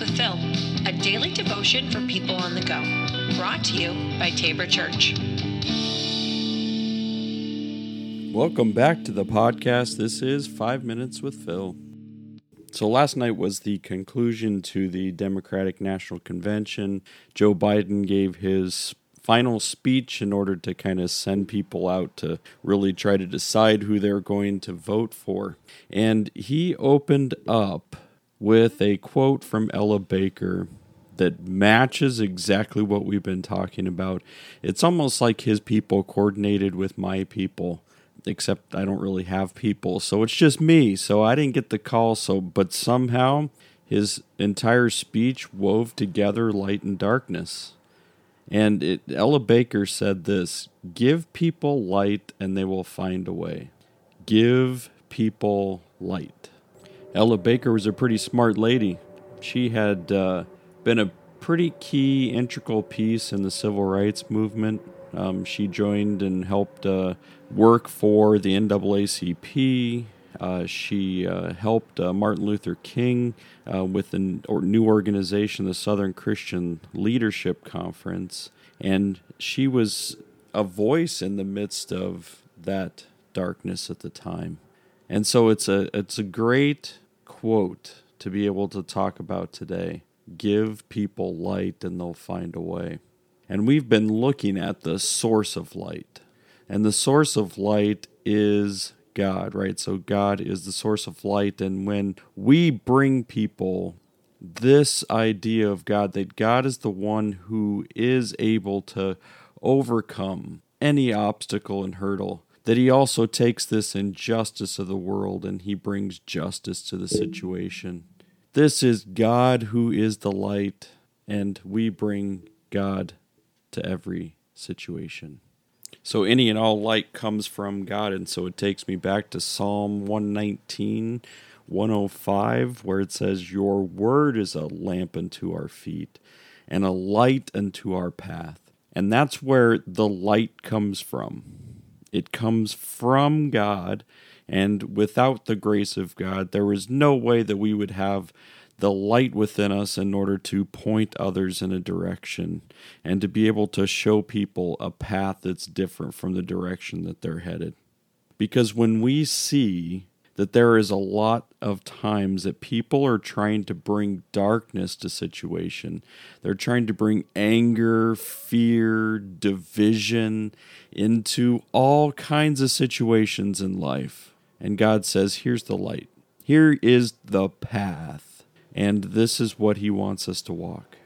With Phil, a daily devotion for people on the go. Brought to you by Tabor Church. Welcome back to the podcast. This is Five Minutes with Phil. So, last night was the conclusion to the Democratic National Convention. Joe Biden gave his final speech in order to kind of send people out to really try to decide who they're going to vote for. And he opened up with a quote from Ella Baker that matches exactly what we've been talking about. It's almost like his people coordinated with my people, except I don't really have people. So it's just me. So I didn't get the call. So, but somehow his entire speech wove together light and darkness. And it, Ella Baker said this Give people light and they will find a way. Give people light. Ella Baker was a pretty smart lady. She had uh, been a pretty key, integral piece in the civil rights movement. Um, she joined and helped uh, work for the NAACP. Uh, she uh, helped uh, Martin Luther King uh, with a new organization, the Southern Christian Leadership Conference. And she was a voice in the midst of that darkness at the time. And so it's a it's a great quote to be able to talk about today. Give people light and they'll find a way. And we've been looking at the source of light. And the source of light is God, right? So God is the source of light. And when we bring people this idea of God, that God is the one who is able to overcome any obstacle and hurdle, that he also takes this injustice of the world and he brings justice to the situation. This is God who is the light, and we bring God to every situation. So, any and all light comes from God, and so it takes me back to Psalm 119, 105, where it says, Your word is a lamp unto our feet and a light unto our path. And that's where the light comes from. It comes from God, and without the grace of God, there is no way that we would have the light within us in order to point others in a direction and to be able to show people a path that's different from the direction that they're headed. Because when we see that there is a lot of times that people are trying to bring darkness to situation. They're trying to bring anger, fear, division into all kinds of situations in life. And God says, here's the light. Here is the path. And this is what he wants us to walk.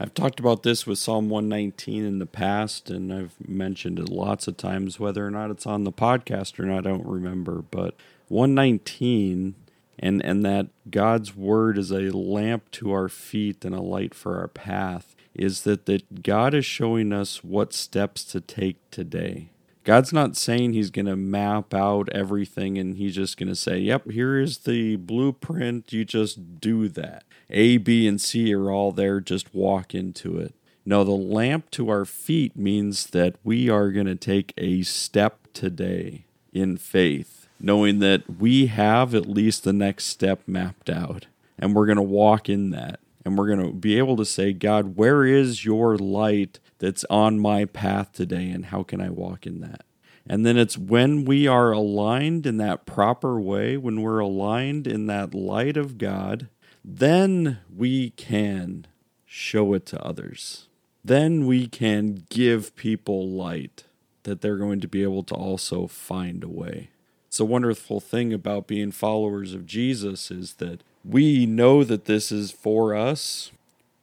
I've talked about this with Psalm 119 in the past, and I've mentioned it lots of times. Whether or not it's on the podcast or not, I don't remember. But 119 and and that God's word is a lamp to our feet and a light for our path is that that God is showing us what steps to take today. God's not saying he's going to map out everything and he's just going to say, "Yep, here is the blueprint, you just do that." A, B, and C are all there, just walk into it. No, the lamp to our feet means that we are going to take a step today in faith knowing that we have at least the next step mapped out and we're going to walk in that and we're going to be able to say, God, where is your light that's on my path today and how can I walk in that? And then it's when we are aligned in that proper way, when we're aligned in that light of God, then we can show it to others. Then we can give people light that they're going to be able to also find a way. It's a wonderful thing about being followers of Jesus is that we know that this is for us,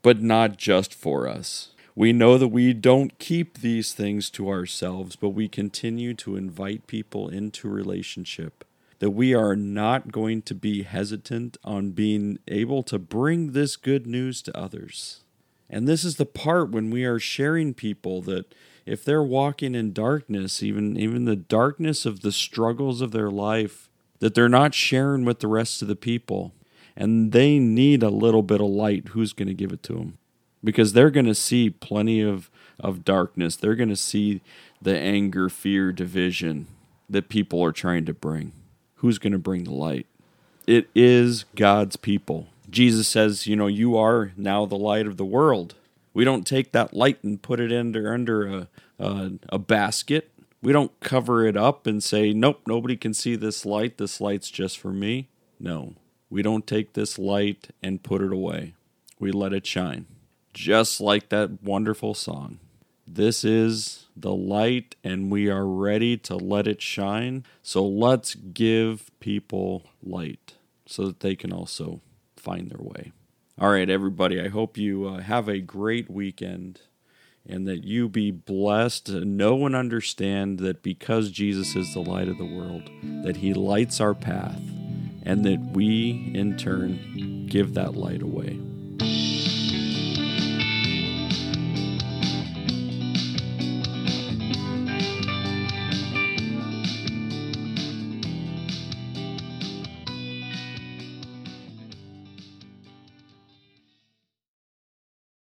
but not just for us. We know that we don't keep these things to ourselves, but we continue to invite people into relationship. That we are not going to be hesitant on being able to bring this good news to others. And this is the part when we are sharing people that if they're walking in darkness, even even the darkness of the struggles of their life, that they're not sharing with the rest of the people, and they need a little bit of light, who's going to give it to them? Because they're going to see plenty of of darkness. They're going to see the anger, fear, division that people are trying to bring. Who's going to bring the light? It is God's people. Jesus says, you know, you are now the light of the world. We don't take that light and put it under under a a, a basket. We don't cover it up and say, nope, nobody can see this light. This light's just for me. No, we don't take this light and put it away. We let it shine, just like that wonderful song. This is the light, and we are ready to let it shine. So let's give people light so that they can also find their way. All right, everybody, I hope you uh, have a great weekend and that you be blessed. Know and understand that because Jesus is the light of the world, that he lights our path, and that we, in turn, give that light away.